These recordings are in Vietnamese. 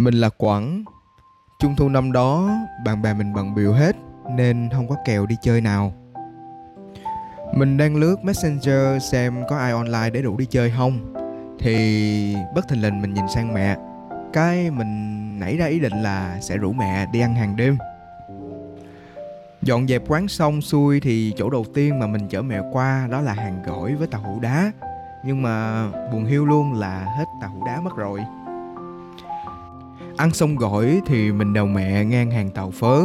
Mình là Quảng. Trung thu năm đó, Bạn bè mình bận biểu hết, Nên không có kèo đi chơi nào. Mình đang lướt Messenger xem có ai online để rủ đi chơi không. Thì bất thình lình mình nhìn sang mẹ. Cái mình nảy ra ý định là sẽ rủ mẹ đi ăn hàng đêm. Dọn dẹp quán xong xuôi thì chỗ đầu tiên mà mình chở mẹ qua đó là hàng gỏi với tàu hũ đá. Nhưng mà buồn hiu luôn là hết tàu hũ đá mất rồi. Ăn xong gỏi thì mình đầu mẹ ngang hàng tàu phớ.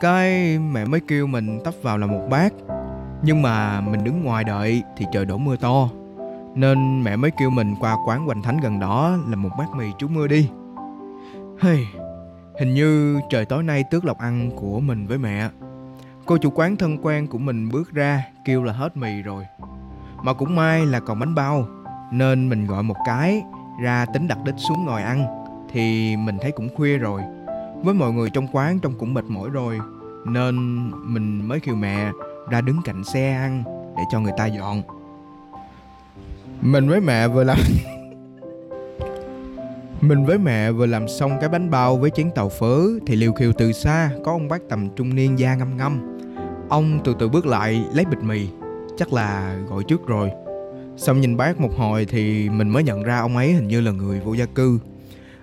Cái mẹ mới kêu mình tấp vào là một bát. Nhưng mà mình đứng ngoài đợi thì trời đổ mưa to. Nên mẹ mới kêu mình qua quán hoành thánh gần đó là một bát mì trú mưa đi. Hey, hình như trời tối nay tước lộc ăn của mình với mẹ. Cô chủ quán thân quen của mình bước ra kêu là hết mì rồi. Mà cũng may là còn bánh bao Nên mình gọi một cái ra tính đặt đích xuống ngồi ăn. Thì mình thấy cũng khuya rồi. Với mọi người trong quán trông cũng mệt mỏi rồi, Nên mình mới kêu mẹ ra đứng cạnh xe ăn Để cho người ta dọn. Mình với mẹ vừa làm Mình với mẹ vừa làm xong cái bánh bao với chén tàu phớ Thì liều khiều từ xa có ông bác tầm trung niên da ngâm ngâm Ông từ từ bước lại lấy bịch mì, Chắc là gọi trước rồi. Xong nhìn bác một hồi thì mình mới nhận ra ông ấy hình như là người vô gia cư.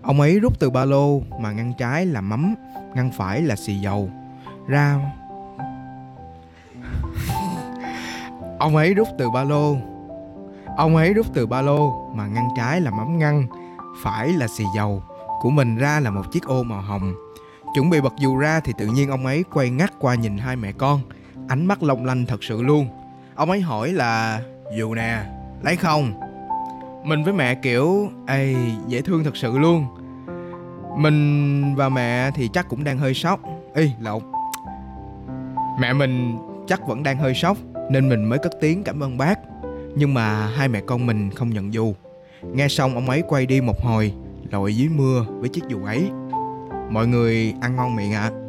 Ông ấy rút từ ba lô mà ngăn trái là mắm Ngăn phải là xì dầu. Ra. Ông ấy rút từ ba lô. Ông ấy rút từ ba lô mà ngăn trái là mắm ngăn Phải là xì dầu. Của mình ra là một chiếc ô màu hồng. Chuẩn bị bật dù ra thì tự nhiên ông ấy quay ngắt qua nhìn hai mẹ con. Ánh mắt long lanh thật sự luôn. Ông ấy hỏi là Dù nè, lấy không? Mình với mẹ kiểu Ê, dễ thương thật sự luôn. Mình và mẹ thì chắc cũng đang hơi sốc. Y lộn Mẹ mình chắc vẫn đang hơi sốc Nên mình mới cất tiếng cảm ơn bác. Nhưng mà hai mẹ con mình không nhận dù. Nghe xong ông ấy quay đi một hồi Lội dưới mưa với chiếc dù ấy. Mọi người ăn ngon miệng ạ. à.